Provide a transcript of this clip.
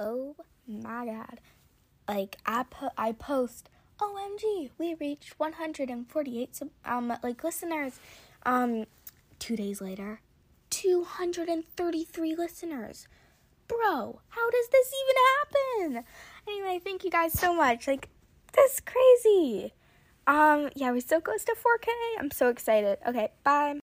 oh my god. Like I po- I post, OMG, we reached 148 um like listeners. Um 2 days later, 233 listeners. Bro, how does this even happen? Anyway, thank you guys so much. Like that's crazy. Um yeah, we're so close to 4k. I'm so excited. Okay, bye.